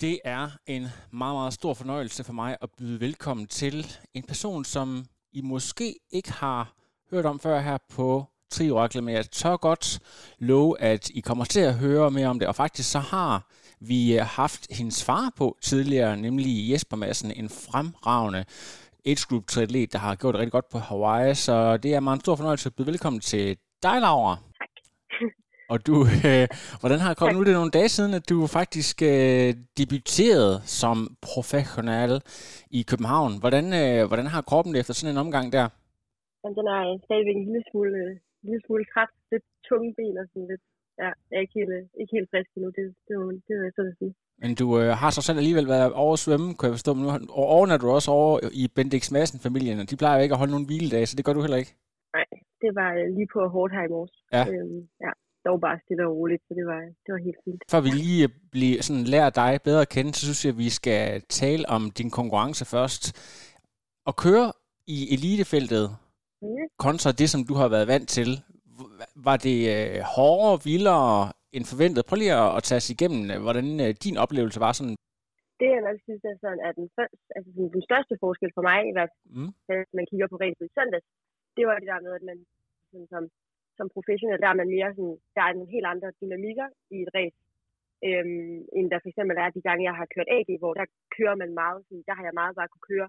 Det er en meget, meget stor fornøjelse for mig at byde velkommen til en person, som I måske ikke har hørt om før her på Trioraklet, men jeg tør godt love, at I kommer til at høre mere om det. Og faktisk så har vi øh, haft hendes far på tidligere, nemlig Jesper Madsen, en fremragende age group triatlet, der har gjort det rigtig godt på Hawaii. Så det er mig en stor fornøjelse at byde velkommen til dig, Laura. Og du, øh, hvordan har det kommet? Nu er det nogle dage siden, at du faktisk øh, debuterede som professional i København. Hvordan, øh, hvordan har kroppen det efter sådan en omgang der? Jamen, den er stadigvæk en lille smule, en lille smule træt. Lidt tunge ben og sådan lidt. Ja, jeg er ikke helt, ikke helt frisk endnu. Det, det, det, det er sådan at sige. Men du øh, har så selv alligevel været over at svømme, kan jeg forstå. Men nu ordner du også over i Bendix Madsen-familien, og de plejer jo ikke at holde nogen hviledage, så det gør du heller ikke. Nej, det var lige på hårdt her i morges. Ja. Øhm, ja dog bare stille og roligt, så det var, det var helt fint. For vi lige blive, sådan, lærer dig bedre at kende, så synes jeg, at vi skal tale om din konkurrence først. At køre i elitefeltet mm. kontra det, som du har været vant til, var det øh, hårdere, vildere end forventet? Prøv lige at, at tage os igennem, hvordan øh, din oplevelse var sådan. Det, jeg nok synes, er, sådan, at den, første, altså, den største forskel for mig, i hvert fald, mm. hvis man kigger på racet i søndags, det var det der med, at man sådan, som som professionel, der er man mere sådan, der er nogle helt andre dynamikker i et race, øhm, end der for eksempel er de gange, jeg har kørt AG, hvor der kører man meget, sådan, der har jeg meget bare kunne køre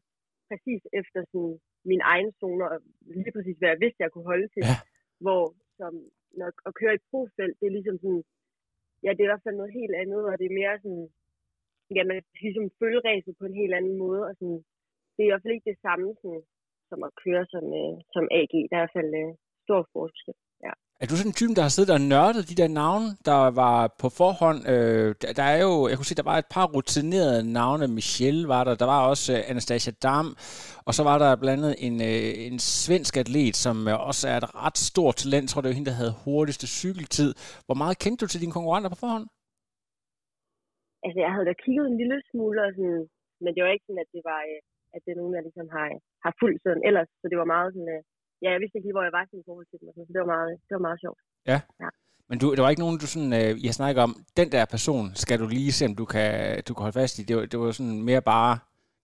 præcis efter sådan, min egen zone, og lige præcis hvad jeg vidste, jeg kunne holde til. Ja. Hvor som, når, at køre i profelt, det er ligesom sådan, ja, det er i hvert fald noget helt andet, og det er mere sådan, ja, man ligesom følge racet på en helt anden måde, og sådan, det er i hvert fald ikke det samme, sådan, som at køre som, øh, som AG. Der er i hvert fald øh, stor forskel. Er du sådan en type, der har siddet og nørdet de der navne, der var på forhånd? Øh, der, der er jo, jeg kunne se, der var et par rutinerede navne. Michelle var der, der var også øh, Anastasia Dam, og så var der blandt andet en, øh, en svensk atlet, som øh, også er et ret stort talent. Jeg tror, det var hende, der havde hurtigste cykeltid. Hvor meget kendte du til dine konkurrenter på forhånd? Altså, jeg havde da kigget en lille smule, og sådan, men det var ikke sådan, at det var, øh, at det er nogen, der ligesom har, har fuldt sådan ellers. Så det var meget sådan, øh, ja, jeg vidste ikke lige, hvor jeg var i forhold til dem, så det var meget, det var meget sjovt. Ja. ja. Men du, der var ikke nogen, du sådan, øh, jeg snakker om, den der person skal du lige se, om du kan, du kan holde fast i. Det var, det var sådan mere bare,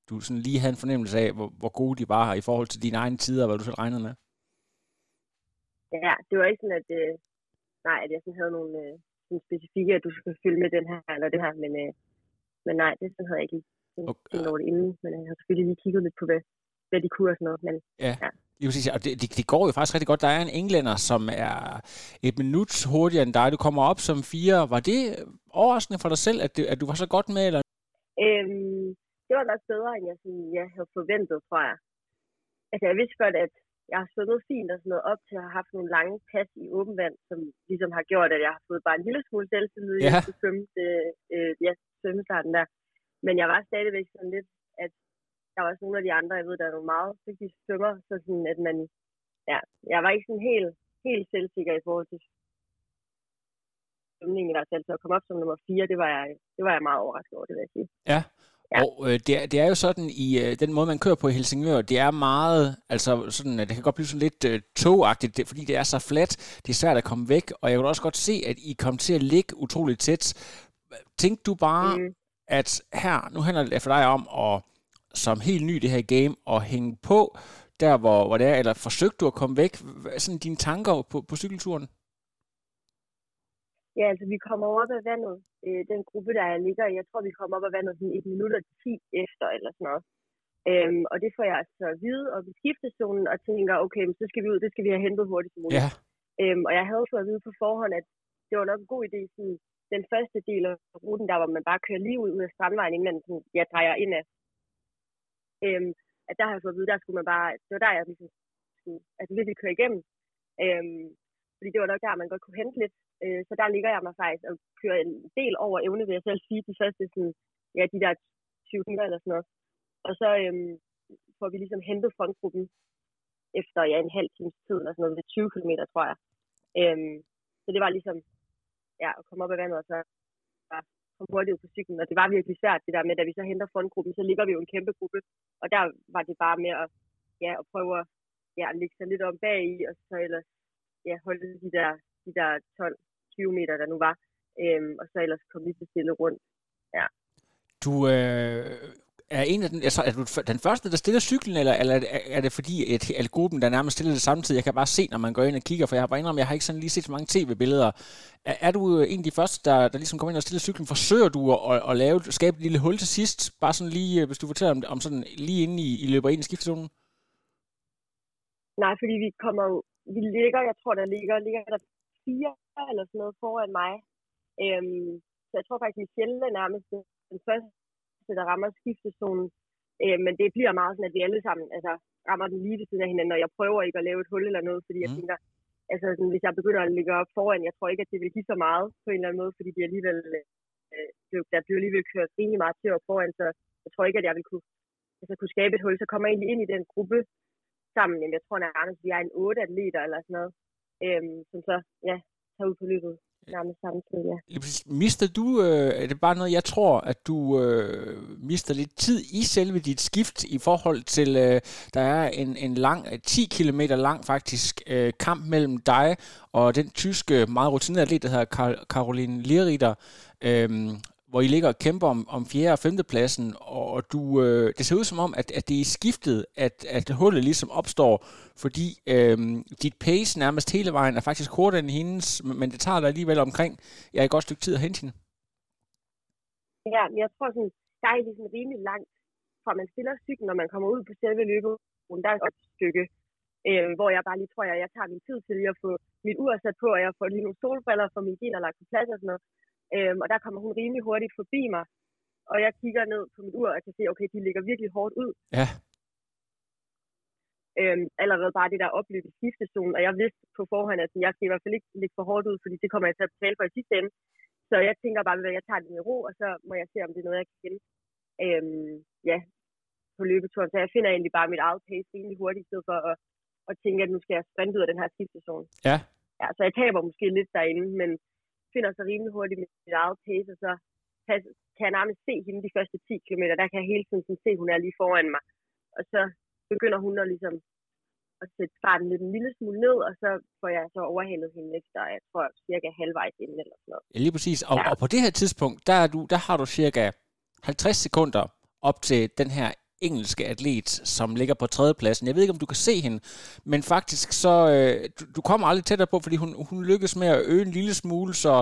du sådan lige havde en fornemmelse af, hvor, hvor gode de var i forhold til dine egne tider, hvad du selv regnede med. Ja, det var ikke sådan, at, øh, nej, at jeg sådan havde nogle øh, sådan specifikke, at du skal følge med den her eller det her, men, øh, men nej, det sådan havde jeg ikke lige over det inden, men jeg har selvfølgelig lige kigget lidt på, hvad, hvad de kunne og sådan noget, men ja. ja. Præcis, og det, det, det går jo faktisk rigtig godt. Der er en englænder, som er et minut hurtigere end dig. Du kommer op som fire. Var det overraskende for dig selv, at, det, at du var så godt med? Eller? Øhm, det var nok bedre, end jeg, sådan, jeg havde forventet, tror jeg. Altså, jeg vidste godt, at jeg har svømmet fint og sådan noget op til at have haft nogle lange pas i åben vand, som ligesom har gjort, at jeg har fået bare en lille smule selvtillid i ja. at svømme, det, øh, ja, svømmestarten der. Men jeg var stadigvæk sådan lidt, at der var også nogle af de andre, jeg ved, der er nogle meget dygtige svømmer, så sådan, at man, ja, jeg var ikke sådan helt, helt selvsikker i forhold til svømningen i hvert fald, så at komme op som nummer 4, det var jeg, det var jeg meget overrasket over, det vil jeg sige. Ja, Ja. Og øh, det, er, det er jo sådan i øh, den måde, man kører på i Helsingør, det er meget, altså sådan, det kan godt blive sådan lidt øh, togagtigt, det, fordi det er så fladt, det er svært at komme væk, og jeg kunne også godt se, at I kom til at ligge utroligt tæt. Tænkte du bare, mm. at her, nu handler det for dig om at som helt ny det her game og hænge på der, hvor, hvor det er, eller forsøgte du at komme væk? Hvad er sådan dine tanker på, på cykelturen? Ja, altså vi kommer op af vandet. Øh, den gruppe, der jeg ligger jeg tror, vi kommer op af vandet sådan et minut og 10 efter, eller sådan noget. Øhm, og det får jeg altså at vide og beskifte zonen, og tænker, okay, så skal vi ud, det skal vi have hentet hurtigt som muligt. Ja. Øhm, og jeg havde fået at vide på forhånd, at det var nok en god idé, sådan, den første del af ruten, der hvor man bare kører lige ud, ud af strandvejen, inden man sådan, jeg drejer ind af Øhm, at der har jeg fået at vide, der skulle man bare, det var der, jeg ligesom skulle, altså virkelig køre igennem. Øhm, fordi det var nok der, man godt kunne hente lidt. Øh, så der ligger jeg mig faktisk og kører en del over evne, vil jeg selv sige, de første sådan, ja, de der 20 eller sådan noget. Og så øhm, får vi ligesom hentet frontgruppen efter ja, en halv times tid, eller sådan noget, ved 20 km, tror jeg. Øhm, så det var ligesom, ja, at komme op af vandet, og så komme hurtigt ud på cyklen, og det var virkelig svært, det der med, da vi så henter frontgruppen, så ligger vi jo en kæmpe gruppe, og der var det bare med at, ja, at prøve at ja, lægge sig lidt om bag i, og så ellers ja, holde de der, de der 12-20 meter, der nu var, øhm, og så ellers komme lige så stille rundt. Ja. Du øh, er en af den, altså, er du den første, der stiller cyklen, eller, eller er det fordi, at, at gruppen, der nærmest stiller det samtidig, jeg kan bare se, når man går ind og kigger, for jeg har bare indrømme, jeg har ikke sådan lige set så mange tv-billeder. Er, er, du øh, en af de første, der, der ligesom kommer ind og stiller cyklen? Forsøger du at, at lave, skabe et lille hul til sidst? Bare sådan lige, øh, hvis du fortæller om, om sådan lige inden I, I løber ind i skiftezonen? Nej, fordi vi kommer jo, vi ligger, jeg tror, der ligger, ligger der fire eller sådan noget foran mig. Øhm, så jeg tror faktisk, Michelle er nærmest den første der rammer skiftezonen. Øh, men det bliver meget sådan, at vi alle sammen altså, rammer den lige ved siden af hinanden, og jeg prøver ikke at lave et hul eller noget, fordi mm. jeg tænker, altså sådan, hvis jeg begynder at ligge op foran, jeg tror ikke, at det vil give så meget på en eller anden måde, fordi det alligevel, øh, der bliver alligevel kørt rimelig meget til og foran, så jeg tror ikke, at jeg vil kunne, altså, kunne skabe et hul. Så kommer jeg egentlig ind i den gruppe sammen, jamen, jeg tror nærmest, at vi er en otte atleter eller sådan noget, øh, som så, ja, tager ud på løbet nærmest samtidig, ja. Mister du, øh, er det bare noget, jeg tror, at du øh, mister lidt tid i selve dit skift i forhold til, øh, der er en, en lang, øh, 10 km lang faktisk, øh, kamp mellem dig og den tyske, meget rutinerede atlet, der hedder Caroline Lierritter. Øhm, hvor I ligger og kæmper om, om 4. og 5. pladsen, og du, øh, det ser ud som om, at, at det er skiftet, at, at hullet ligesom opstår, fordi øh, dit pace nærmest hele vejen er faktisk hurtigere end hendes, men det tager dig alligevel omkring ja, et godt stykke tid at hente hende. Ja, men jeg tror sådan, der er ligesom rimelig langt fra man stiller cyklen, når man kommer ud på selve løbet. Der er et stykke, øh, hvor jeg bare lige tror, jeg, jeg tager min tid til at få mit ur sat på, og jeg får lige nogle solbriller for min gener lagt på plads og sådan noget. Øhm, og der kommer hun rimelig hurtigt forbi mig. Og jeg kigger ned på mit ur og kan se, okay, de ligger virkelig hårdt ud. Ja. Øhm, allerede bare det der opløb i skiftezonen, og jeg vidste på forhånd, at jeg skal i hvert fald ikke ligge for hårdt ud, fordi det kommer jeg til at betale for i sidste ende. Så jeg tænker bare, at jeg tager det med ro, og så må jeg se, om det er noget, jeg kan kende øhm, ja, på løbeturen. Så jeg finder egentlig bare mit eget pace rimelig hurtigt, i stedet for at, at tænke, at nu skal jeg sprinte ud af den her skiftezone. Ja. ja. Så jeg taber måske lidt derinde, men finder sig rimelig hurtigt med sit eget pace, og så kan jeg nærmest se hende de første 10 km. Der kan jeg hele tiden se, at hun er lige foran mig. Og så begynder hun at ligesom at sætte farten lidt en lille smule ned, og så får jeg så overhældet hende efter, jeg tror, cirka halvvejs inden eller sådan noget. Ja, lige præcis. Og, ja. og på det her tidspunkt, der, er du, der har du cirka 50 sekunder op til den her engelske atlet, som ligger på tredjepladsen. Jeg ved ikke, om du kan se hende, men faktisk så, øh, du, du kommer aldrig tættere på, fordi hun, hun lykkes med at øge en lille smule, så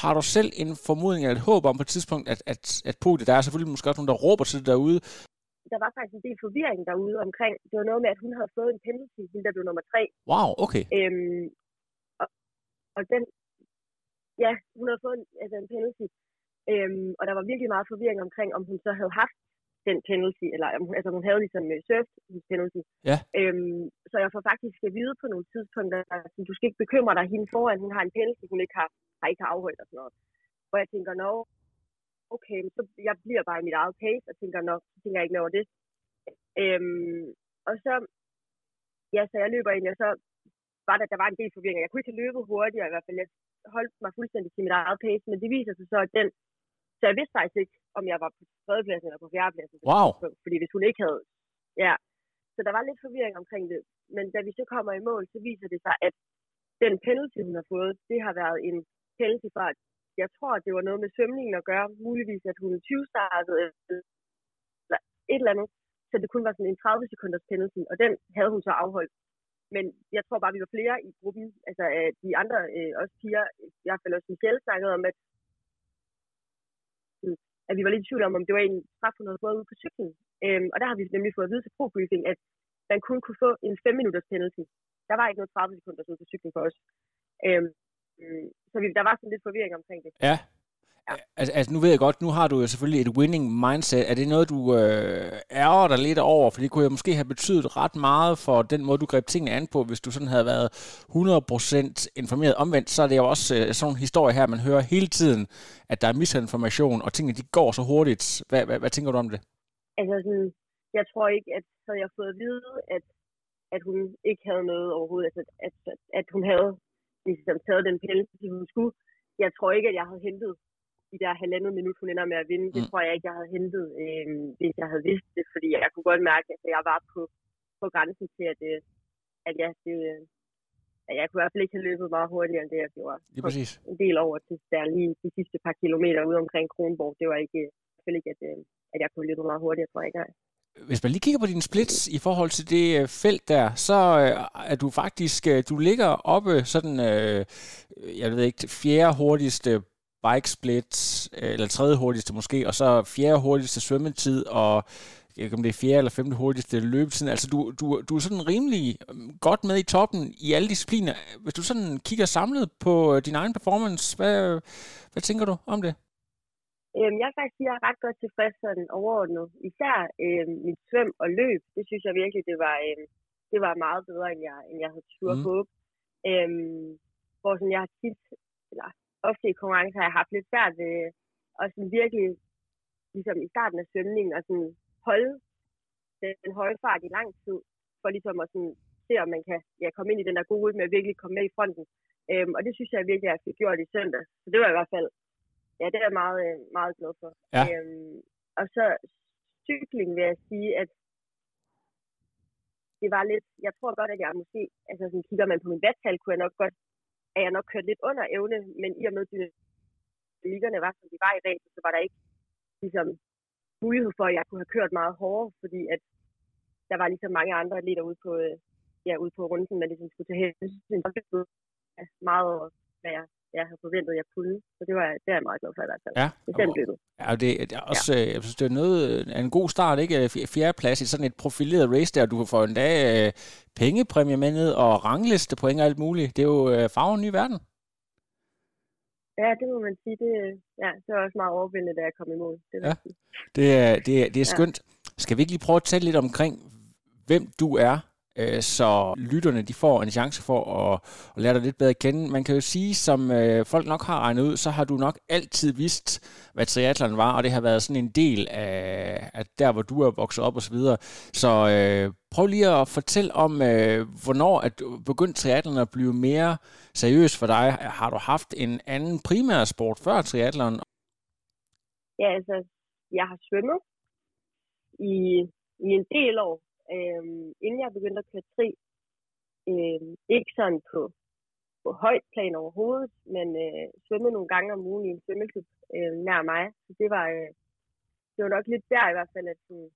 har du selv en formodning eller et håb om på et tidspunkt, at, at, at podiet, der er selvfølgelig måske også nogen, der råber til det derude. Der var faktisk en del forvirring derude omkring, det var noget med, at hun havde fået en penalty, hende der blev nummer tre. Wow, okay. Øhm, og, og den, ja, hun havde fået en, altså en penalty, øhm, og der var virkelig meget forvirring omkring, om hun så havde haft den penalty, eller altså hun havde ligesom uh, surfed hendes penalty. Ja. Øhm, så jeg får faktisk at vide på nogle tidspunkter, at du skal ikke bekymre dig hende foran, hun har en penalty, hun ikke har, har ikke har afholdt og sådan noget. Og jeg tænker, nå, okay, så jeg bliver bare i mit eget pace, og tænker, nå, så tænker jeg ikke over det. Øhm, og så, ja, så jeg løber ind, og så var der, der var en del forvirring. Jeg kunne ikke løbet hurtigere i hvert fald. Jeg holdt mig fuldstændig til mit eget pace, men det viser sig så, at den så jeg vidste faktisk ikke, om jeg var på tredjepladsen eller på fjerdepladsen. Wow. Fordi hvis hun ikke havde... Ja. Så der var lidt forvirring omkring det. Men da vi så kommer i mål, så viser det sig, at den penalty, hun har fået, det har været en penalty fra, jeg tror, at det var noget med svømningen at gøre. Muligvis, at hun 20 startede eller et eller andet. Så det kun var sådan en 30 sekunders penalty, og den havde hun så afholdt. Men jeg tror bare, vi var flere i gruppen, altså de andre, øh, også piger, i hvert fald også Michelle snakkede om, at at vi var lidt i tvivl om, om det var en straf, hun havde fået ude på cyklen. Øhm, og der har vi nemlig fået at vide til pro-briefing, at man kun kunne få en 5 minutters penalty. Der var ikke noget 30 sekunder ude på cyklen for os. Øhm, så vi, der var sådan lidt forvirring omkring det. Ja. Ja. Altså, altså, nu ved jeg godt, nu har du jo selvfølgelig et winning mindset. Er det noget, du øh, ærger dig lidt over? For det kunne jo måske have betydet ret meget for den måde, du greb tingene an på, hvis du sådan havde været 100% informeret. Omvendt, så er det jo også øh, sådan en historie her, man hører hele tiden, at der er misinformation, og tingene de går så hurtigt. Hvad, hvad, hvad tænker du om det? Altså, sådan, jeg tror ikke, at havde jeg fået at vide, at, at hun ikke havde noget overhovedet, altså, at, at, at hun havde ligesom taget den pille, som hun skulle, jeg tror ikke, at jeg havde hentet de der halvandet minut, hun ender med at vinde. Mm. Det tror jeg ikke, jeg havde hentet, øh, hvis jeg havde vidst det, fordi jeg kunne godt mærke, at jeg var på, på grænsen til, at, øh, at jeg, det, at jeg kunne i hvert fald ikke have løbet meget hurtigere, end det, jeg gjorde. Det er præcis. En del over til der lige de sidste par kilometer ude omkring Kronborg. Det var ikke, hvert fald ikke, at, øh, at jeg kunne løbe meget hurtigere, tror jeg ikke. Nej hvis man lige kigger på dine splits i forhold til det øh, felt der, så øh, er du faktisk, øh, du ligger oppe sådan, jeg ved ikke, fjerde hurtigste bike split, eller tredje hurtigste måske, og så fjerde hurtigste svømmetid, og jeg ikke om det er fjerde eller femte hurtigste løbetid. Altså du, du, du er sådan rimelig godt med i toppen i alle discipliner. Hvis du sådan kigger samlet på din egen performance, hvad, hvad tænker du om det? Øhm, jeg er faktisk jeg er ret godt tilfreds sådan overordnet. Især øhm, mit svøm og løb, det synes jeg virkelig, det var, øhm, det var meget bedre, end jeg, end jeg havde turde mm. håbe. Øhm, hvor sådan, jeg har tit, eller ofte i konkurrence har jeg haft lidt svært ved at sådan virkelig, ligesom i starten af svømningen, og sådan holde den, høje fart i lang tid, for ligesom at sådan, se, om man kan ja, komme ind i den der gode rytme og virkelig komme med i fronten. Øhm, og det synes jeg virkelig, at jeg fik gjort i søndag. Så det var i hvert fald ja, det er jeg meget, øh, meget glad for. Ja. Øhm, og så cykling vil jeg sige, at det var lidt, jeg tror godt, at jeg måske, altså sådan kigger man på min vattal, kunne jeg nok godt, at jeg nok kørt lidt under evne, men i og med, at dynamikkerne var, som de var i dag, så var der ikke ligesom mulighed for, at jeg kunne have kørt meget hårdere, fordi at der var ligesom mange andre atleter ude på, øh, ja, ude på runden, man ligesom skulle tage hensyn til. Meget over, hvad jeg jeg havde forventet, jeg kunne. Så det var det er jeg meget glad for i hvert fald. Ja, Bestemt løbet. Ja, og det, det er også, ja. Øh, jeg synes, det er noget, øh, en god start, ikke? Fjerde plads i sådan et profileret race der, du får en dag øh, pengepræmie med ned og rangliste point og alt muligt. Det er jo øh, farven ny verden. Ja, det må man sige. Det, ja, det var også meget overvældende, da jeg kom i mål. Det, ja, det er, det er, det er skønt. Ja. Skal vi ikke lige prøve at tale lidt omkring, hvem du er øh, så lytterne de får en chance for at, at lære dig lidt bedre at kende. Man kan jo sige, som øh, folk nok har regnet ud, så har du nok altid vidst, hvad triathlon var, og det har været sådan en del af, af der, hvor du er vokset op osv. Så, videre. så øh, prøv lige at fortælle om, øh, hvornår at du begyndte triathlon at blive mere seriøs for dig. Har du haft en anden primær sport før triathlon? Ja, altså, jeg har svømmet i, i en del år, øhm, inden jeg begyndte at køre tri. Øhm, ikke sådan på, på højt plan overhovedet, men øh, svømme nogle gange om ugen i en svømmeklub øh, nær mig. Så det var, øh, det var nok lidt der i hvert fald, at sådan,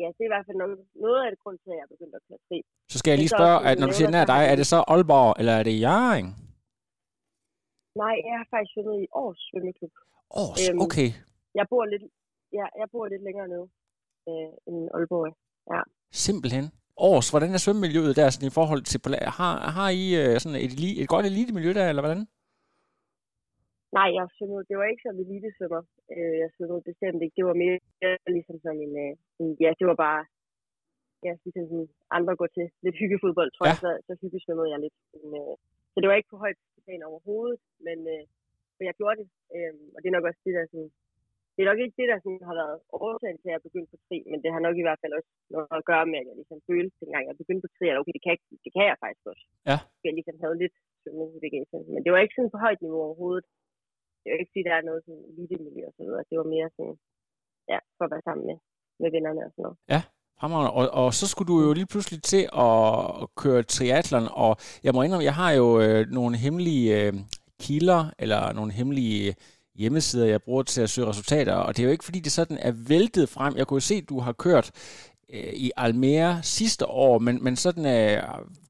ja, det er i hvert fald noget, noget af det grund til, at jeg begyndte at køre tri. Så skal jeg lige spørge, at når du siger nær dig, er det så Aalborg, eller er det Jaring? Nej, jeg har faktisk svømmet i Års svømmeklub. Års, øhm, okay. Jeg bor lidt, ja, jeg bor lidt længere nede øh, end Aalborg. Ja. Simpelthen. Års, hvordan er svømmemiljøet der sådan i forhold til, har, har I uh, sådan et, et godt elitemiljø der, eller hvordan? Nej, jeg svømmede, det var ikke som elitesvømmer. Øh, jeg svømmede bestemt ikke. Det var mere ligesom sådan en, øh, en ja, det var bare, ja, ligesom sådan andre går til lidt hyggefodbold, tror ja. jeg, så, så hyggesvømmede jeg lidt. Men, øh, så det var ikke på højt plan overhovedet, men, øh, men jeg gjorde det. Øh, og det er nok også det, der sådan, det er nok ikke det, der sådan har været årsagen til, at jeg begyndte på tri, men det har nok i hvert fald også noget at gøre med, at jeg ligesom følte, dengang jeg begyndte på tri, at okay, det kan, det kan jeg faktisk også. Ja. Jeg ligesom havde lidt svømningsbevægelse, men det var ikke sådan på højt niveau overhovedet. Det var ikke fordi, der er noget sådan elite miljø og så videre. Det var mere sådan, ja, for at være sammen med, med vennerne og sådan noget. Ja, Fremragende. Og, og så skulle du jo lige pludselig til at køre triathlon, og jeg må indrømme, jeg har jo øh, nogle hemmelige øh, kilder, eller nogle hemmelige hjemmesider, jeg bruger til at søge resultater, og det er jo ikke fordi, det sådan er væltet frem. Jeg kunne se, at du har kørt øh, i Almere sidste år, men, men sådan øh,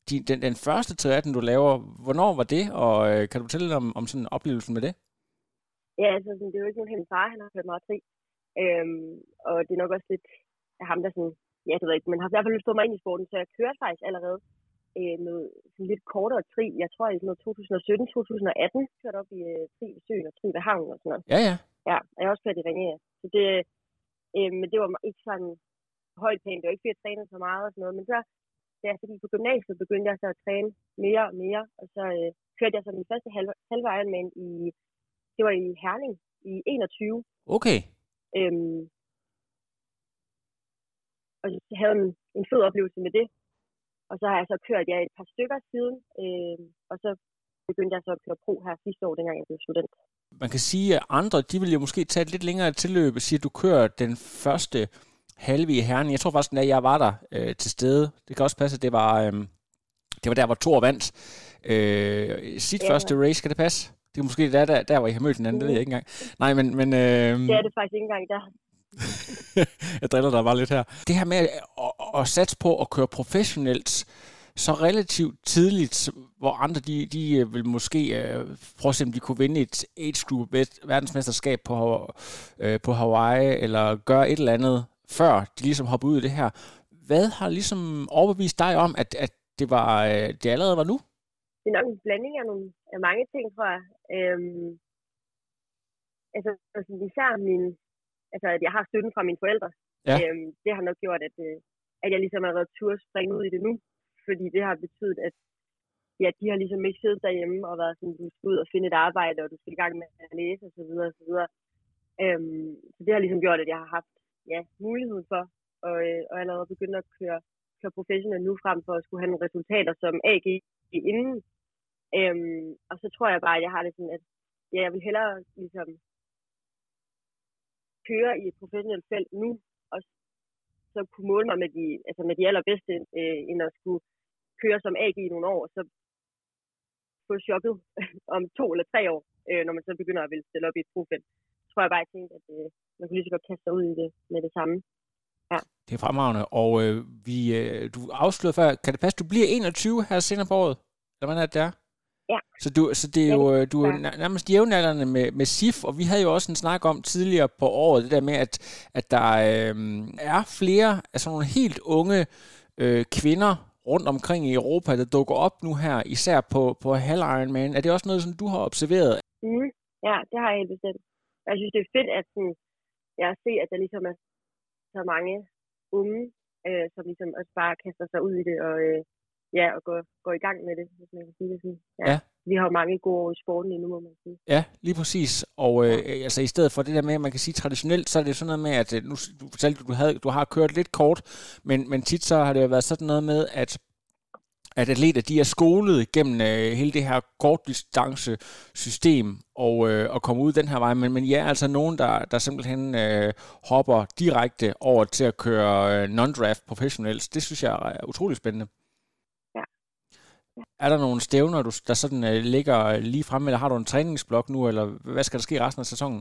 de, den, den første triathlon, du laver, hvornår var det, og øh, kan du fortælle om, om sådan oplevelsen med det? Ja, altså det er jo ikke nogen hendes far, han har kørt meget tri, øhm, og det er nok også lidt af ham, der sådan, ja, det ved ikke, men har i hvert fald lyst mig ind i sporten, så jeg kører faktisk allerede øh, noget sådan lidt kortere tri. Jeg tror, i noget 2017-2018 kørte op i øh, tri ved søen og tri ved havnen og sådan noget. Ja, ja. Ja, og jeg har også kørt i Ringe. Så det, øh, men det var ikke sådan højt pænt. Det var ikke, fordi jeg trænede så meget og sådan noget. Men så, da jeg fordi på gymnasiet, begyndte jeg så at træne mere og mere. Og så øh, kørte jeg så min første halve, halve Ironman i, det var i Herning i 21. Okay. Øhm, og så havde en, en fed oplevelse med det. Og så har jeg så kørt jeg et par stykker siden, øh, og så begyndte jeg så at køre pro her sidste år, dengang jeg blev student. Man kan sige, at andre, de vil jo måske tage et lidt længere tilløb og sige, at du kører den første halve i Herning. Jeg tror faktisk, at jeg var der øh, til stede. Det kan også passe, at det var, øh, det var der, hvor Thor vandt øh, sit ja. første race. Kan det passe? Det er måske der, der, der hvor I har mødt hinanden, mm. det ved jeg ikke engang. Nej, men... men øh, det er det faktisk ikke engang der. jeg driller dig bare lidt her. Det her med at, at, at satse på at køre professionelt, så relativt tidligt, hvor andre de, de øh, vil måske øh, prøve at se, om de kunne vinde et age group verdensmesterskab på, øh, på Hawaii, eller gøre et eller andet, før de ligesom hopper ud i det her. Hvad har ligesom overbevist dig om, at, at det, var, øh, det allerede var nu? Det er nok en blanding af, nogle, af mange ting, tror jeg. Øhm, altså, altså især min, altså, at jeg har støtten fra mine forældre. Ja. Øhm, det har nok gjort, at, øh, at jeg ligesom har været tur springe ud i det nu. Fordi det har betydet, at ja, de har ligesom ikke siddet derhjemme og været sådan, du skal ud og finde et arbejde, og du skal i gang med at læse osv. Så, videre, og så, videre. Øhm, så det har ligesom gjort, at jeg har haft ja, mulighed for og, øh, og allerede begynde at køre, køre professionelt nu frem for at skulle have nogle resultater som AG inden. Øhm, og så tror jeg bare, at jeg har det sådan, at ja, jeg vil hellere ligesom køre i et professionelt felt nu, og så kunne måle mig med de, altså med de allerbedste, øh, end at skulle køre som AG i nogle år, og så få chokket om to eller tre år, øh, når man så begynder at ville stille op i et profil. Så tror jeg bare, at jeg tænkte, at øh, man kunne lige så godt kaste sig ud i det med det samme. Ja. Det er fremragende, og øh, vi, øh, du afslørede før, kan det passe, du bliver 21 her senere på året? Eller hvordan er det der? Ja. Så, du, så det er jo du er nærmest jævnaldrende med, med SIF, og vi havde jo også en snak om tidligere på året, det der med, at, at der øh, er flere af sådan nogle helt unge øh, kvinder rundt omkring i Europa, der dukker op nu her, især på, på Hall Ironman. Er det også noget, som du har observeret? Mm, ja, det har jeg helt bestemt. Jeg synes, det er fedt, at sådan, jeg ser, at der ligesom er så mange unge, øh, som ligesom også bare kaster sig ud i det, og øh, ja, og gå, gå i gang med det, hvis man kan sige det sådan. Ja. ja. Vi har jo mange gode år i sporten endnu, må man sige. Ja, lige præcis. Og øh, altså i stedet for det der med, at man kan sige traditionelt, så er det sådan noget med, at øh, nu du fortalte du, du, havde, du har kørt lidt kort, men, men tit så har det jo været sådan noget med, at at atleter de er skolet gennem øh, hele det her kortdistance system og, øh, og komme ud den her vej. Men, men ja, altså nogen, der, der simpelthen øh, hopper direkte over til at køre øh, non-draft professionelt. Det synes jeg er utrolig spændende. Er der nogle stævner, du, der sådan uh, ligger lige fremme, eller har du en træningsblok nu, eller hvad skal der ske resten af sæsonen?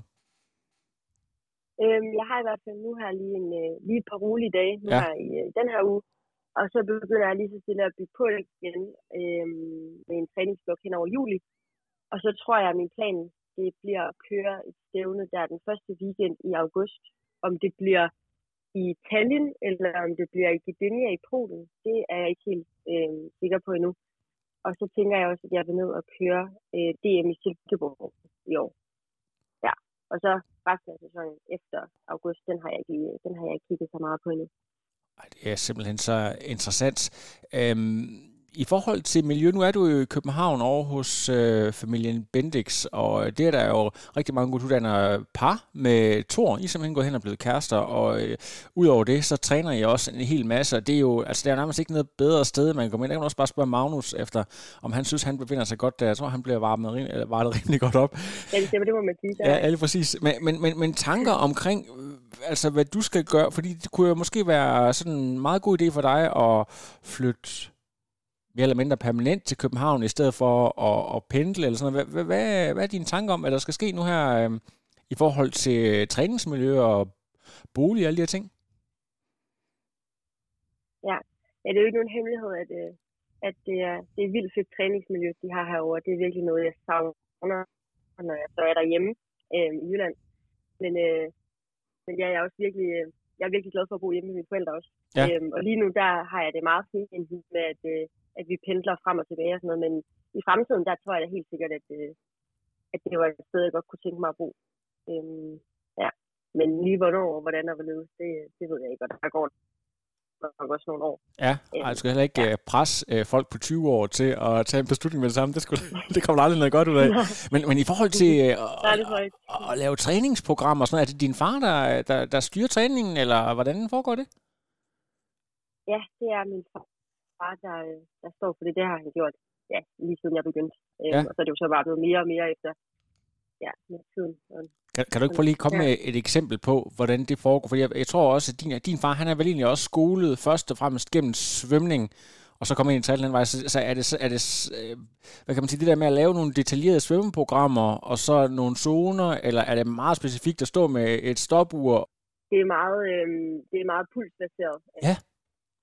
Øhm, jeg har i hvert fald nu her lige, en, uh, lige et par rolige dage nu ja. her i den her uge. Og så begynder jeg lige så stille at bygge på igen øhm, med en træningsblok hen over juli. Og så tror jeg, at min plan det bliver at køre et stævne der den første weekend i august. Om det bliver i Tallinn, eller om det bliver i Gdynia i Polen, det er jeg ikke helt øh, sikker på endnu. Og så tænker jeg også, at jeg vil ned og køre øh, DM i Silkeborg i år. Ja, og så resten af sæsonen efter august, den har jeg ikke, den har jeg ikke kigget så meget på endnu. Ej, det er simpelthen så interessant. Øhm, i forhold til miljø, nu er du jo i København over hos øh, familien Bendix, og det er der jo rigtig mange gode par med Thor. I er simpelthen gået hen og blevet kærester, og øh, udover det, så træner I også en hel masse, og det er jo, altså det er nærmest ikke noget bedre sted, man kan komme ind. Jeg kan også bare spørge Magnus efter, om han synes, han befinder sig godt der. Jeg tror, han bliver varmet, eller varmet rimelig godt op. Ja, det, det må man sige. Ja, alle præcis. Men, men, men, men tanker omkring, altså hvad du skal gøre, fordi det kunne jo måske være sådan en meget god idé for dig at flytte mere eller mindre permanent til København, i stedet for at, at pendle eller sådan noget. Hvad, hvad, hvad er dine tanker om, hvad der skal ske nu her øh, i forhold til træningsmiljø og bolig og alle de her ting? Ja, ja det er jo ikke nogen hemmelighed, at, øh, at det, er, det er vildt fedt træningsmiljø, de har herovre. Det er virkelig noget, jeg savner, når jeg så er derhjemme øh, i Jylland. Men, øh, men ja, jeg er også virkelig, øh, jeg er virkelig glad for at bo hjemme med mine forældre også. Ja. Øhm, og lige nu, der har jeg det meget fint med, at, øh, at vi pendler frem og tilbage og sådan noget, men i fremtiden, der tror jeg da helt sikkert, at, øh, at det var et sted, jeg godt kunne tænke mig at bo. Øhm, ja. Men lige hvornår og hvordan og hvorledes, det, det ved jeg ikke, og der går nok også nogle år. Ja, og jeg skal heller ikke ja. Øh, presse øh, folk på 20 år til at tage en beslutning med det samme. Det, skulle, det kommer aldrig noget godt ud af. Men, men i forhold til øh, at, at, at lave træningsprogrammer og sådan noget, er det din far, der, der, der styrer træningen, eller hvordan foregår det? Ja, det er min far, der, der står for det. Det har han gjort ja, lige siden jeg begyndte. Øhm, ja. Og så er det jo så bare blevet mere og mere efter ja, med tiden. Kan, kan du ikke prøve lige komme ja. med et eksempel på, hvordan det foregår? For jeg, jeg tror også, at din, din far, han er vel egentlig også skolet først og fremmest gennem svømning, og så kommer ind i vej. Så, så er det, er det øh, hvad kan man sige, det der med at lave nogle detaljerede svømmeprogrammer, og så nogle zoner, eller er det meget specifikt at stå med et stopur? Det er meget, øh, det er meget pulsbaseret. Ja.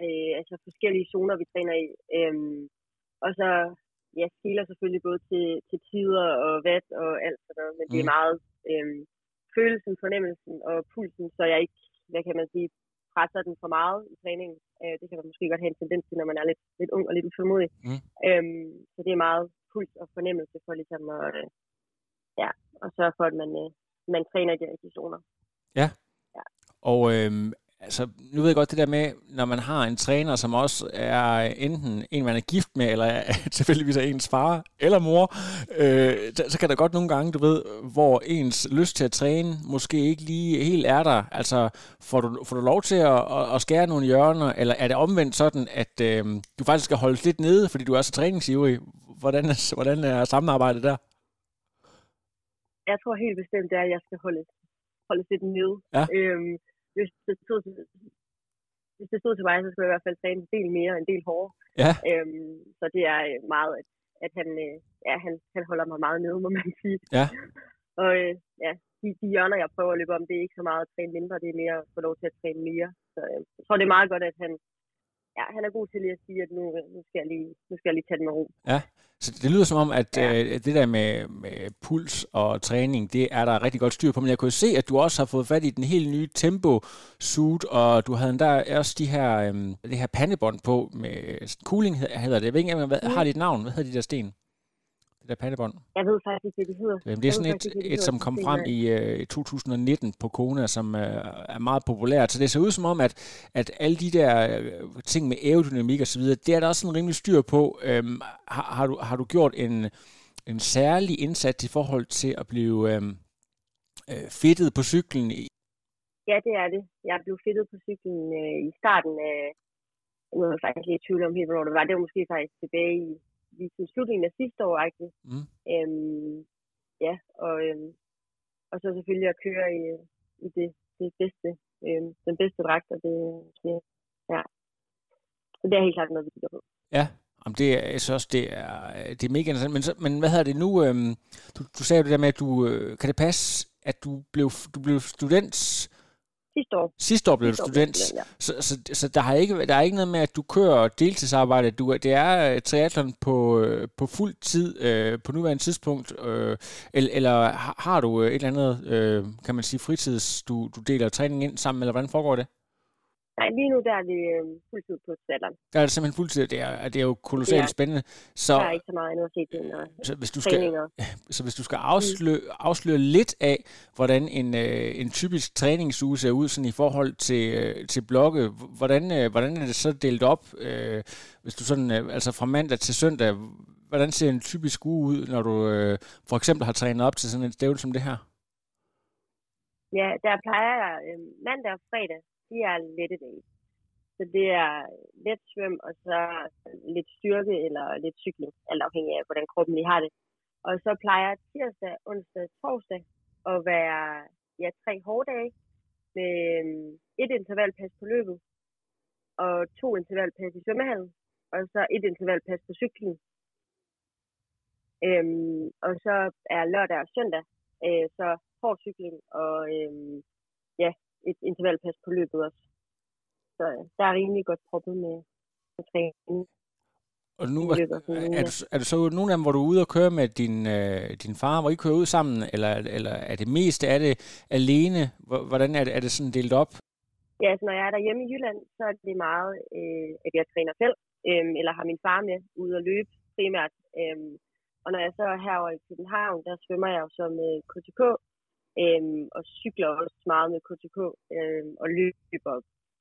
Øh, altså forskellige zoner, vi træner i. Øh, og så ja, skiller selvfølgelig både til, til tider og vat og alt sådan noget, men mm. det er mm. meget øh, følelsen, fornemmelsen og pulsen, så jeg ikke, hvad kan man sige, presser den for meget i træningen. Øh, det kan man måske godt have en tendens til, når man er lidt, lidt ung og lidt utålmodig. Mm. Øhm, så det er meget puls og fornemmelse for ligesom at, øh, ja, at sørge for, at man, øh, man træner i de rigtige zoner. Ja. ja. Og øh, Altså, nu ved jeg godt det der med, når man har en træner, som også er enten en, man er gift med, eller tilfældigvis er ens far eller mor, øh, så kan der godt nogle gange, du ved, hvor ens lyst til at træne måske ikke lige helt er der. Altså, får du, får du lov til at, at, at skære nogle hjørner, eller er det omvendt sådan, at øh, du faktisk skal holde lidt nede, fordi du er så træningsivrig? Hvordan, hvordan er samarbejdet der? Jeg tror helt bestemt, det er, at jeg skal holde, holde lidt nede. Ja. Øhm, hvis det stod til, hvis det stod til mig, så skulle jeg i hvert fald træne en del mere, en del hårdere. Ja. Øhm, så det er øh, meget, at, at han, øh, ja, han, han holder mig meget nede, må man sige. Ja. Og øh, ja, de, de hjørner, jeg prøver at løbe om, det er ikke så meget at træne mindre, det er mere at få lov til at træne mere. Så øh, jeg tror, det er meget godt, at han, ja, han er god til lige at sige, at nu, nu, skal, jeg lige, nu skal jeg lige tage det med ro. Ja, så det lyder som om, at ja. øh, det der med, med puls og træning, det er der rigtig godt styr på. Men jeg kunne se, at du også har fået fat i den helt nye Tempo suit, og du havde endda også de her, øh, det her pandebånd på med cooling, hedder det. Jeg ved ikke, hvad, har de et navn? Hvad hedder de der sten? Det der pandebånd? Jeg ved faktisk ikke, det hedder. Jamen, det er sådan et, et, et, som kom frem i uh, 2019 på Kona, som uh, er meget populært. Så det ser ud som om, at, at alle de der uh, ting med aerodynamik og så videre, det er der også en rimelig styr på. Um, har, har, du, har du gjort en, en særlig indsats i forhold til at blive um, uh, fedtet på cyklen? Ja, det er det. Jeg blev fedtet på cyklen uh, i starten af, nu er jeg faktisk lidt i tvivl om helt, hvornår det var. Det var måske faktisk tilbage i lige til slutningen af sidste år, ikke? Mm. Øhm, ja, og, øhm, og så selvfølgelig at køre i, i det, det bedste, øhm, den bedste dragt, og det, det, ja. Så det er helt klart noget, vi kigger på. Ja, om det er, jeg synes også, det er, det er mega interessant. Men, så, men hvad hedder det nu? Øhm, du, du sagde jo det der med, at du, øh, kan det passe, at du blev, du blev student Sidste år. Sidste år blev du student. student ja. så, så, så der, har ikke, der er ikke noget med, at du kører deltidsarbejde. Du, det er øh, triathlon på, øh, på fuld tid øh, på nuværende tidspunkt. Øh, eller, eller har du et eller andet, øh, kan man sige, fritids, du, du deler træning ind sammen, eller hvordan foregår det? Nej, lige nu der er det øh, fuldtid på triathlon. Der er det simpelthen fuldtid. Det er, det er jo kolossalt ja. spændende. Så, der er ikke så meget endnu at se til så hvis du skal, Så hvis du skal afsløre, mm. afsløre lidt af, hvordan en, øh, en typisk træningsuge ser ud sådan i forhold til, øh, til blokke, hvordan, øh, hvordan er det så delt op? Øh, hvis du sådan, øh, altså fra mandag til søndag, hvordan ser en typisk uge ud, når du øh, for eksempel har trænet op til sådan et stævn som det her? Ja, der plejer jeg øh, mandag og fredag de er lette dage. Så det er let svøm, og så lidt styrke eller lidt cykling, alt afhængig af, hvordan kroppen lige har det. Og så plejer tirsdag, onsdag, torsdag at være ja, tre hårde dage med øh, et intervalpas på løbet, og to intervalpas i svømmehallen, og så et intervalpas på cyklen. Øhm, og så er lørdag og søndag øh, så hård cykling og øhm, et intervalpas på løbet også. Så der er rimelig godt proppet med, med træning. Og nu er, er, du, er du så nogle af dem, hvor du er ude og køre med din, øh, din far, hvor I kører ud sammen, eller, eller er det mest er det alene? Hvordan er det, er det sådan delt op? Ja, altså når jeg er derhjemme i Jylland, så er det meget, øh, at jeg træner selv. øhm, eller har min far med ude at løbe primært. Øhm, og når jeg så er herovre i København, der svømmer jeg jo som øh, KTK, øhm, og cykler også meget med KTK, øhm, og løber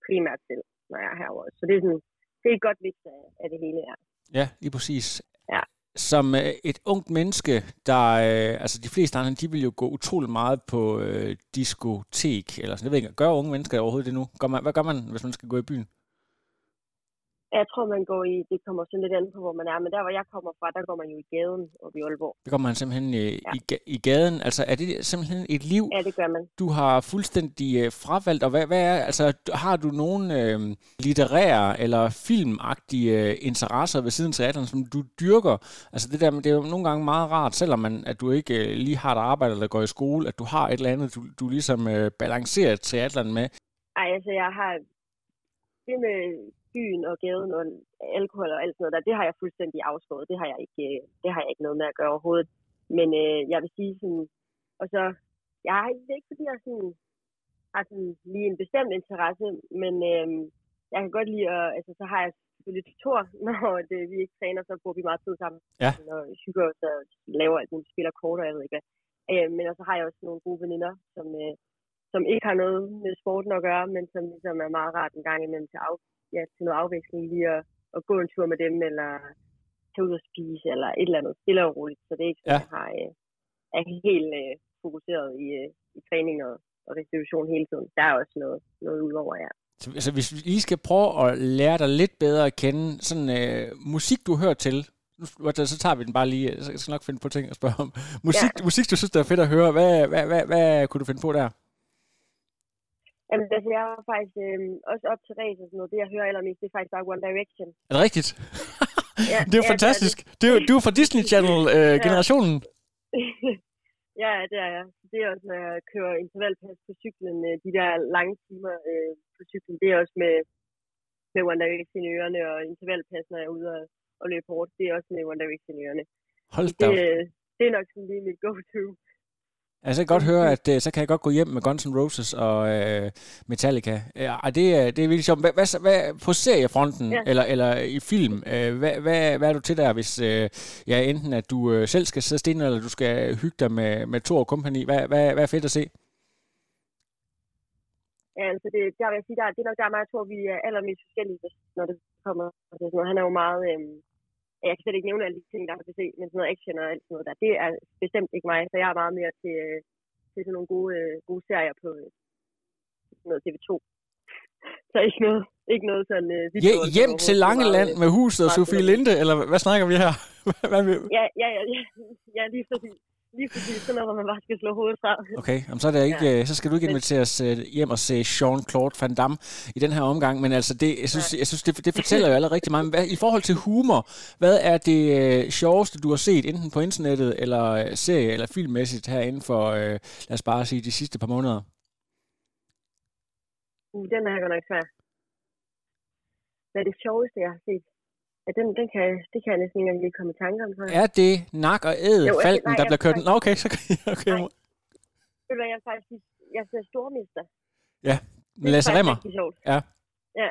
primært til, når jeg er herovre. Så det er, sådan, det er et godt mix af, af det hele her. Ja, lige præcis. Ja. Som øh, et ungt menneske, der, øh, altså de fleste andre, de vil jo gå utrolig meget på øh, diskotek, eller sådan, jeg ved ikke, gør unge mennesker overhovedet det nu? Gør man, hvad gør man, hvis man skal gå i byen? Jeg tror, man går i, det kommer sådan lidt an på, hvor man er, men der, hvor jeg kommer fra, der går man jo i gaden oppe i Aalborg. Det går man simpelthen i, ja. i, i gaden. Altså, er det simpelthen et liv, ja, det gør man. du har fuldstændig øh, fravalgt? Og hvad, hvad er, altså, har du nogle øh, litterære eller filmagtige øh, interesser ved siden af teateren, som du dyrker? Altså, det, der, det er jo nogle gange meget rart, selvom man, at du ikke øh, lige har et arbejde eller går i skole, at du har et eller andet, du, du ligesom øh, balancerer teateren med. Ej, altså, jeg har det med byen og gaden og alkohol og alt sådan noget der, det har jeg fuldstændig afskåret. Det har jeg ikke, øh, det har jeg ikke noget med at gøre overhovedet. Men øh, jeg vil sige sådan, og så, jeg har det ikke fordi, jeg sådan, har sådan lige en bestemt interesse, men øh, jeg kan godt lide at, altså så har jeg selvfølgelig tutor, når det, vi ikke træner, så bruger vi meget tid sammen. Ja. Og hygger os og laver alt muligt, spiller kort og jeg ved ikke hvad. Øh, men så har jeg også nogle gode veninder, som, øh, som ikke har noget med sporten at gøre, men som ligesom er meget rart en gang imellem til af, ja, til noget afveksling lige at, at gå en tur med dem, eller tage ud og spise, eller et eller andet stille og roligt. Så det er ikke sådan, ja. jeg har, øh, er helt øh, fokuseret i, øh, i træning og, og restitution hele tiden. Der er også noget, noget udover, ja. Så, altså, hvis vi lige skal prøve at lære dig lidt bedre at kende, sådan øh, musik, du hører til, så tager vi den bare lige, så skal jeg nok finde på ting at spørge om. Musik, ja. musik du synes, det er fedt at høre, hvad, hvad, hvad, hvad kunne du finde på der? Jamen, altså, jeg er faktisk øh, også op til race og sådan noget. Det, jeg hører allermest, det er faktisk bare One Direction. Er det rigtigt? ja, det er jo ja, fantastisk. Det er, det er, du er fra Disney Channel-generationen. Øh, ja. ja, det er jeg. Det er også, når jeg kører intervalpas på cyklen, øh, de der lange timer øh, på cyklen, det er også med, med One Direction i ørerne, og intervalpas, når jeg er ude og, og løbe hårdt, det er også med One Direction i ørerne. Hold da. Det, øh, det er nok sådan lige mit go-to. Altså, jeg kan godt høre, at øh, så kan jeg godt gå hjem med Guns N' Roses og øh, Metallica. Ja, det, er, det er virkelig sjovt. Hvad, hvad, hvad, på seriefronten, ja. eller, eller i film, øh, hvad, hvad, hvad er du til der, hvis øh, ja, enten at du øh, selv skal sidde stille, eller du skal hygge dig med, med Thor og kompagni? Hvad, hvad, hvad er fedt at se? Ja, altså det, der vil jeg sige, der, det er nok der, mig, jeg tror, vi er allermest forskellige, når det kommer. Altså, han er jo meget... Øh, jeg kan slet ikke nævne alle de ting, der har se, men sådan noget action og alt sådan noget der, det er bestemt ikke mig, så jeg er meget mere til, øh, til sådan nogle gode, øh, gode serier på øh, noget TV2. Så ikke noget, ikke noget sådan... Uh, ja, hjem til Langeland med huset og Sofie Linde, eller hvad snakker vi her? hvad vi... Ja, ja, ja, ja, ja, lige præcis. Lige præcis, sådan noget, hvor man bare skal slå hovedet fra. Okay, jamen, så, er det ikke, ja. så skal du ikke inviteres uh, hjem og se Jean-Claude Van Damme i den her omgang, men altså, det, jeg synes, jeg synes det, det fortæller jo allerede rigtig meget. Hvad, I forhold til humor, hvad er det uh, sjoveste, du har set, enten på internettet, eller serie, eller filmmæssigt her inden for, lad os bare sige, de sidste par måneder? Uh, den er godt nok svær. Hvad er det sjoveste, jeg har set? Ja, den, den kan, det kan jeg næsten ikke engang lige komme i tanke om. Er det nak og æde jo, falken, nej, der bliver kørt? Nå, okay, så kan jeg... Okay. Nej. Ved du jeg faktisk jeg ser Stormester. Ja, Lasse Remmer. Ja. Ja.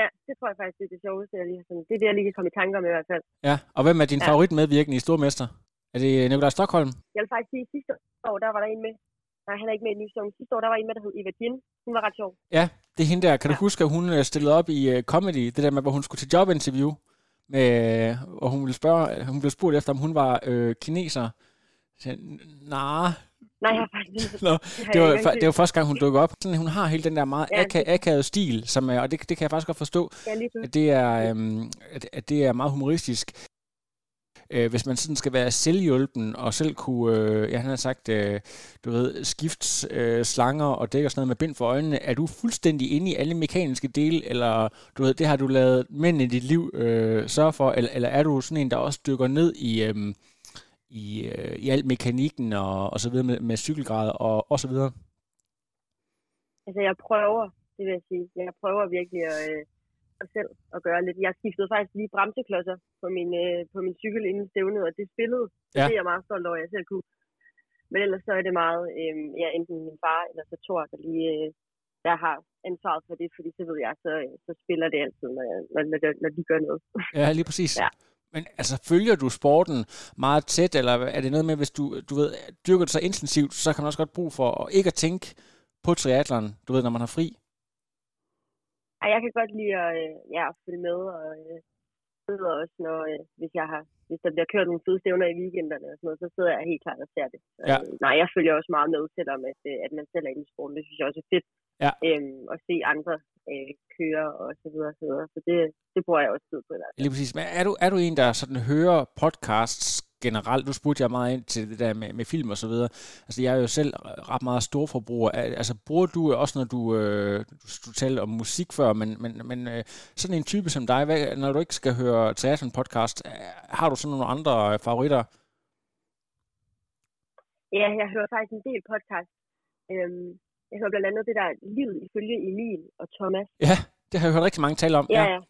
Ja, det tror jeg faktisk, det er det sjoveste, jeg lige sådan. Det er det, jeg lige kan komme i tanke om i hvert fald. Ja, og hvem er din ja. favorit medvirkende i Stormester? Er det Nikolaj Stockholm? Jeg vil faktisk sige, at sidste år, der var der en med. Nej, han er ikke med i den nye sæson. Sidste år, der var en med, der hed Eva Jin. Hun var ret sjov. Ja, det er hende der. Kan ja. du huske, at hun øh, stillede op i uh, comedy? Det der med, hvor hun skulle til jobinterview med, og hun ville spørge, hun blev spurgt efter, om hun var øh, kineser. Så, nah. Nej, jeg Nå, det, var, det var første gang, hun dukkede op. Sådan, hun har hele den der meget ja, ak- akavet stil, som og det, det kan jeg faktisk godt forstå, ja, at, det er, øhm, at, at det er meget humoristisk øh, hvis man sådan skal være selvhjulpen og selv kunne, øh, ja, han har sagt, øh, du ved, skifts øh, slanger og dæk og sådan noget med bind for øjnene, er du fuldstændig inde i alle mekaniske dele, eller du ved, det har du lavet mænd i dit liv øh, sørge for, eller, eller er du sådan en, der også dykker ned i, øh, i, øh, i al mekanikken og, og så videre med, med cykelgrad og, og så videre? Altså, jeg prøver, det vil jeg sige. Jeg prøver virkelig at, øh, selv at gøre lidt. Jeg skiftede faktisk lige bremseklodser på min, øh, på min cykel inden stævnet, og det spillede. Ja. Det er jeg meget stolt over, at jeg selv kunne. Men ellers så er det meget, øh, ja, enten min far eller så Thor, der lige øh, der har ansvaret for det, fordi så ved jeg, så, så spiller det altid, når, jeg, når, når, når de gør noget. Ja, lige præcis. Ja. Men altså, følger du sporten meget tæt, eller er det noget med, hvis du, du ved, dyrker det så intensivt, så kan man også godt bruge for at ikke at tænke på triathlon, du ved, når man har fri? Ja, jeg kan godt lide at, øh, ja, at følge med, og øh, sidder også, når, øh, hvis, jeg har, hvis der bliver kørt nogle fede stævner i weekenderne og sådan noget, så sidder jeg helt klart og ser det. Ja. øh, nej, jeg følger også meget med, selvom at, at man selv er i sporten. Det synes jeg også er fedt ja. øhm, at se andre øh, køre og så videre og så videre. Så det, det bruger jeg også tid på. Lige præcis. Men er du, er du en, der sådan hører podcasts generelt, nu spurgte jeg meget ind til det der med, med film og så videre. Altså, jeg er jo selv ret meget storforbruger. Altså, bruger du også, når du, øh, du talte om musik før, men, men, men øh, sådan en type som dig, hvad, når du ikke skal høre teater podcast, øh, har du sådan nogle andre øh, favoritter? Ja, jeg hører faktisk en del podcast. Øhm, jeg hører blandt andet det der Livet ifølge Emil og Thomas. Ja, det har jeg hørt rigtig mange tale om. Ja, ja.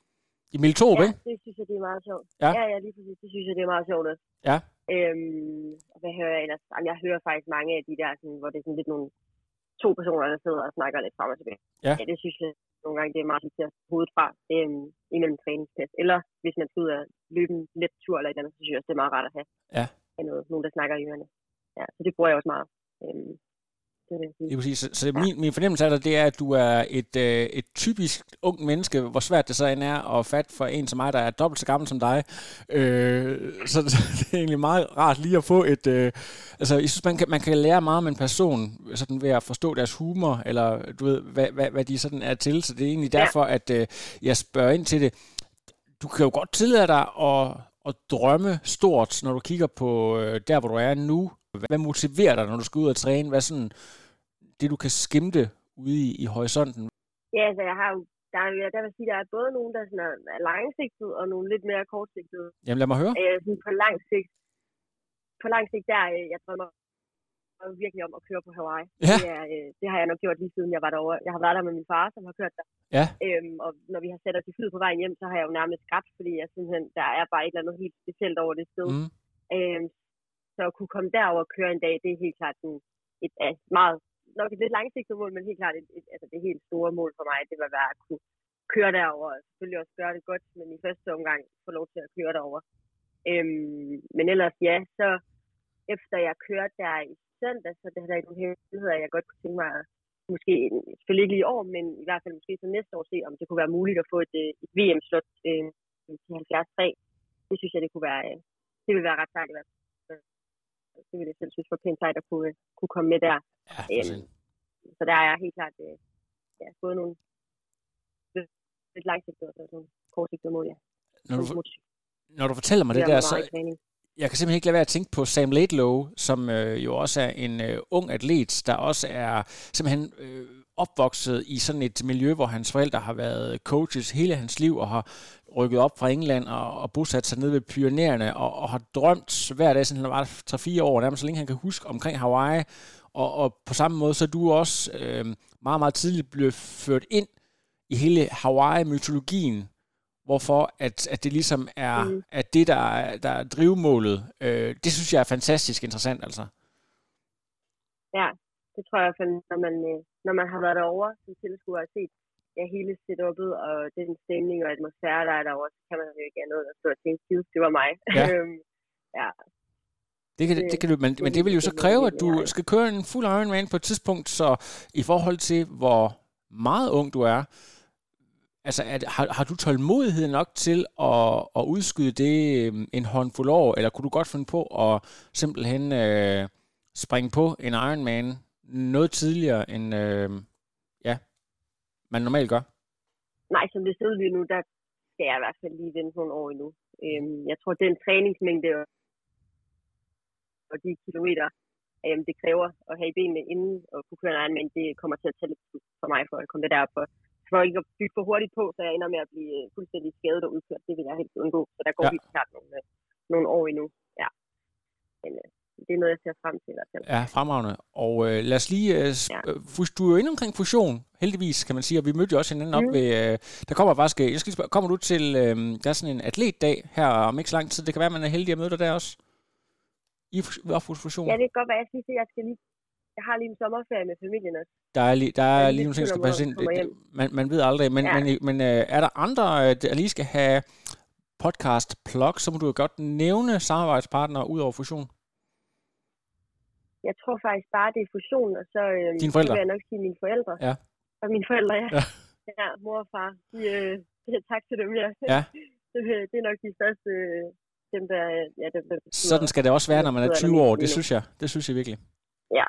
Emil Thorup, ja, ikke? det synes jeg, det er meget sjovt. Ja, ja, ja lige præcis. Det synes jeg, det er meget sjovt også. Ja. Øhm, hvad hører jeg ellers? Jamen, jeg hører faktisk mange af de der, sådan, hvor det er sådan lidt nogle to personer, der sidder og snakker lidt frem og tilbage. Ja. ja det synes jeg nogle gange, det er meget til at hovedet fra øhm, imellem træningstest. Eller hvis man skal ud og løbe en let tur eller et eller andet, så synes jeg også, det er meget rart at have. Ja. Af noget, nogen, der snakker i ørerne. Ja, så det bruger jeg også meget. Øhm, det er præcis. Så, så min, min fornemmelse af dig, det er, at du er et, øh, et typisk ung menneske, hvor svært det så end er at fatte for en som mig, der er dobbelt så gammel som dig. Øh, så det er egentlig meget rart lige at få et... Øh, altså, jeg synes, man kan, man kan lære meget om en person sådan ved at forstå deres humor, eller du ved, hvad, hvad, hvad de sådan er til. Så det er egentlig derfor, at øh, jeg spørger ind til det. Du kan jo godt tillade dig at, at drømme stort, når du kigger på øh, der, hvor du er nu. Hvad motiverer dig, når du skal ud og træne? Hvad sådan det, du kan skimte ude i, i horisonten? Ja, altså jeg har jo der, er, der vil sige, der er både nogen, der sådan er, er langsigtet, og nogle lidt mere kortsigtede. Jamen lad mig høre. Øh, sådan på lang sigt, på lang sigt der, øh, jeg drømmer virkelig om at køre på Hawaii. Ja. Det, er, øh, det har jeg nok gjort lige siden jeg var derovre. Jeg har været der med min far, som har kørt der. Ja. Øhm, og når vi har sat os i flyet på vejen hjem, så har jeg jo nærmest skabt, fordi jeg simpelthen, der er bare et eller andet helt specielt over det sted. Mm. Øhm, så at kunne komme derover og køre en dag, det er helt klart sådan et, et meget nok et lidt langsigtet mål, men helt klart et, et, altså det helt store mål for mig, det var være at kunne køre derover og selvfølgelig også gøre det godt, men i første omgang få lov til at køre derover. Øhm, men ellers ja, så efter jeg kørte der i søndag, så det havde ikke nogen hemmeligheder, at jeg godt kunne tænke mig måske, selvfølgelig ikke lige i år, men i hvert fald måske så næste år se, om det kunne være muligt at få et, øh, et VM-slot øh, til 73. Det synes jeg, det kunne være, øh, det ville være ret sejt det ville jeg selv synes var pænt sejt at kunne, øh, kunne komme med der. Ja, øhm, så der er helt klart øh, ja, både nogle lidt langsigtede og nogle kortsigtede mål, ja. Når du, når du fortæller mig det, det der, så jeg kan simpelthen ikke lade være at tænke på Sam Laidlow, som øh, jo også er en øh, ung atlet, der også er simpelthen øh, opvokset i sådan et miljø, hvor hans forældre har været coaches hele hans liv og har rykket op fra England og, og bosat sig nede ved Pyreneerne og, og har drømt hver dag, siden han var 3-4 år, nærmest så længe han kan huske omkring Hawaii. Og, og på samme måde, så er du også øh, meget, meget tidligt blevet ført ind i hele Hawaii-mytologien, hvorfor at, at det ligesom er, mm. at det, der er, der er drivmålet. Øh, det synes jeg er fantastisk interessant, altså. Ja, det tror jeg, når man, øh, når man har været derovre som tilskuer og set ja, hele setupet og den stemning og atmosfære, der er derovre, så kan man jo ikke andet at stå og tænke, det var mig. Ja. Øhm, ja. Det kan, det, det kan du, men, men det vil jo så kræve, at du skal køre en fuld Ironman på et tidspunkt, så i forhold til, hvor meget ung du er, altså at, har, har du tålmodighed nok til at, at udskyde det øh, en håndfuld år, eller kunne du godt finde på at simpelthen øh, springe på en Ironman noget tidligere, end øh, ja, man normalt gør? Nej, som det ser ud lige nu, der skal jeg i hvert fald lige vente nogle år endnu. Øhm, jeg tror, den træningsmængde og de kilometer, øhm, det kræver at have i benene inden og kunne køre en Ironman, det kommer til at tage lidt for mig for at komme det derop. For ikke at bygge for hurtigt på, så jeg ender med at blive øh, fuldstændig skadet og udkørt. Det vil jeg helt undgå. Så der går ja. helt klart nogle, øh, nogle år endnu. Ja. Men, øh, det er noget, jeg ser frem til i hvert fald. Ja, fremragende. Og øh, lad os lige... Øh, ja. Øh, du er jo inde omkring fusion, heldigvis, kan man sige, og vi mødte jo også hinanden op mm. ved... Øh, der kommer faktisk... Jeg skal spørge, kommer du til... Øh, der er sådan en atletdag her om ikke så lang tid. Det kan være, man er heldig at møde dig der også. I Opfus Fusion. Ja, det kan godt være. Jeg synes, jeg skal lige jeg har lige en sommerferie med familien også. Der er lige, der er lige nogle ting, der skal passe ind. Man, man ved aldrig, men, ja. men, men øh, er der andre, øh, der lige skal have podcast plug, så må du jo godt nævne samarbejdspartnere ud over fusion. Jeg tror faktisk bare, det er fusion, og så, øh, Dine forældre? vil jeg nok sige mine forældre. Ja. Og mine forældre, ja. Ja. Ja, mor og far. De, øh, tak til dem, ja. Ja. det, det er nok de største, øh, dem der, ja, dem der betyder- Sådan skal det også være, når man er betyder 20 år. Det synes jeg. Det synes jeg virkelig. Ja.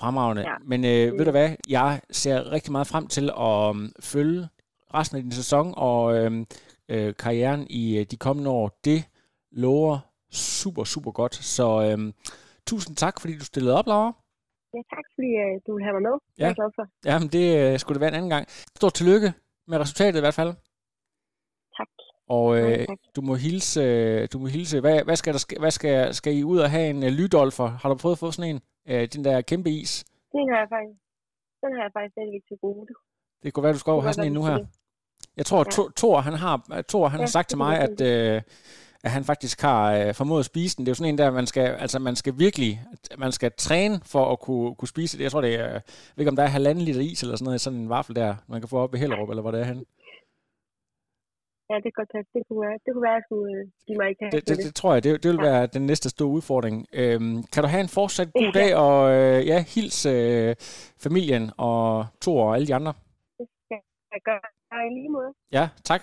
Fremragende. Ja. Men øh, ved du hvad? Jeg ser rigtig meget frem til at um, følge resten af din sæson og øhm, øh, karrieren i øh, de kommende år. Det lover super, super godt. Så øhm, tusind tak, fordi du stillede op, Laura. Ja, tak fordi øh, du vil have mig med. Det er Ja. jeg glad for. Jamen, det øh, skulle det være en anden gang. Stort tillykke med resultatet i hvert fald. Og øh, du må hilse, øh, du må hilse. Hvad, hvad skal der? Hvad skal, skal I ud og have en øh, lydolfer? Har du prøvet at få sådan en? Øh, den der kæmpe is. Den har jeg faktisk, den har jeg faktisk stadigvæk til gode. Det kunne være, du skal over have sådan en nu her. Jeg tror, Ja. Thor, Thor, han har, Thor, han Ja, har sagt til mig, at, øh, at han faktisk har øh, formået at spise den. Det er jo sådan en der, man skal, altså man skal virkelig, man skal træne for at kunne, kunne spise det. Jeg tror, det er, jeg ved ikke, om der er halvanden liter is eller sådan noget i sådan en vaffel der, man kan få op ved Hellerup, eller hvor det er henne. Ja, det kan godt passe. Det kunne være, det kunne være at skulle øh, give mig i kast Det, det, det tror jeg, det, det vil Ja. være den næste store udfordring. Øhm, kan du have en fortsat god dag, og øh, ja, hils øh, familien og Thor og alle de andre. Jeg gør jeg i lige måde. Ja, tak.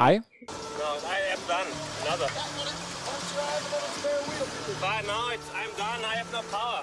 Hej. No, I am done. Another. But no, it's, I'm done. I have no power.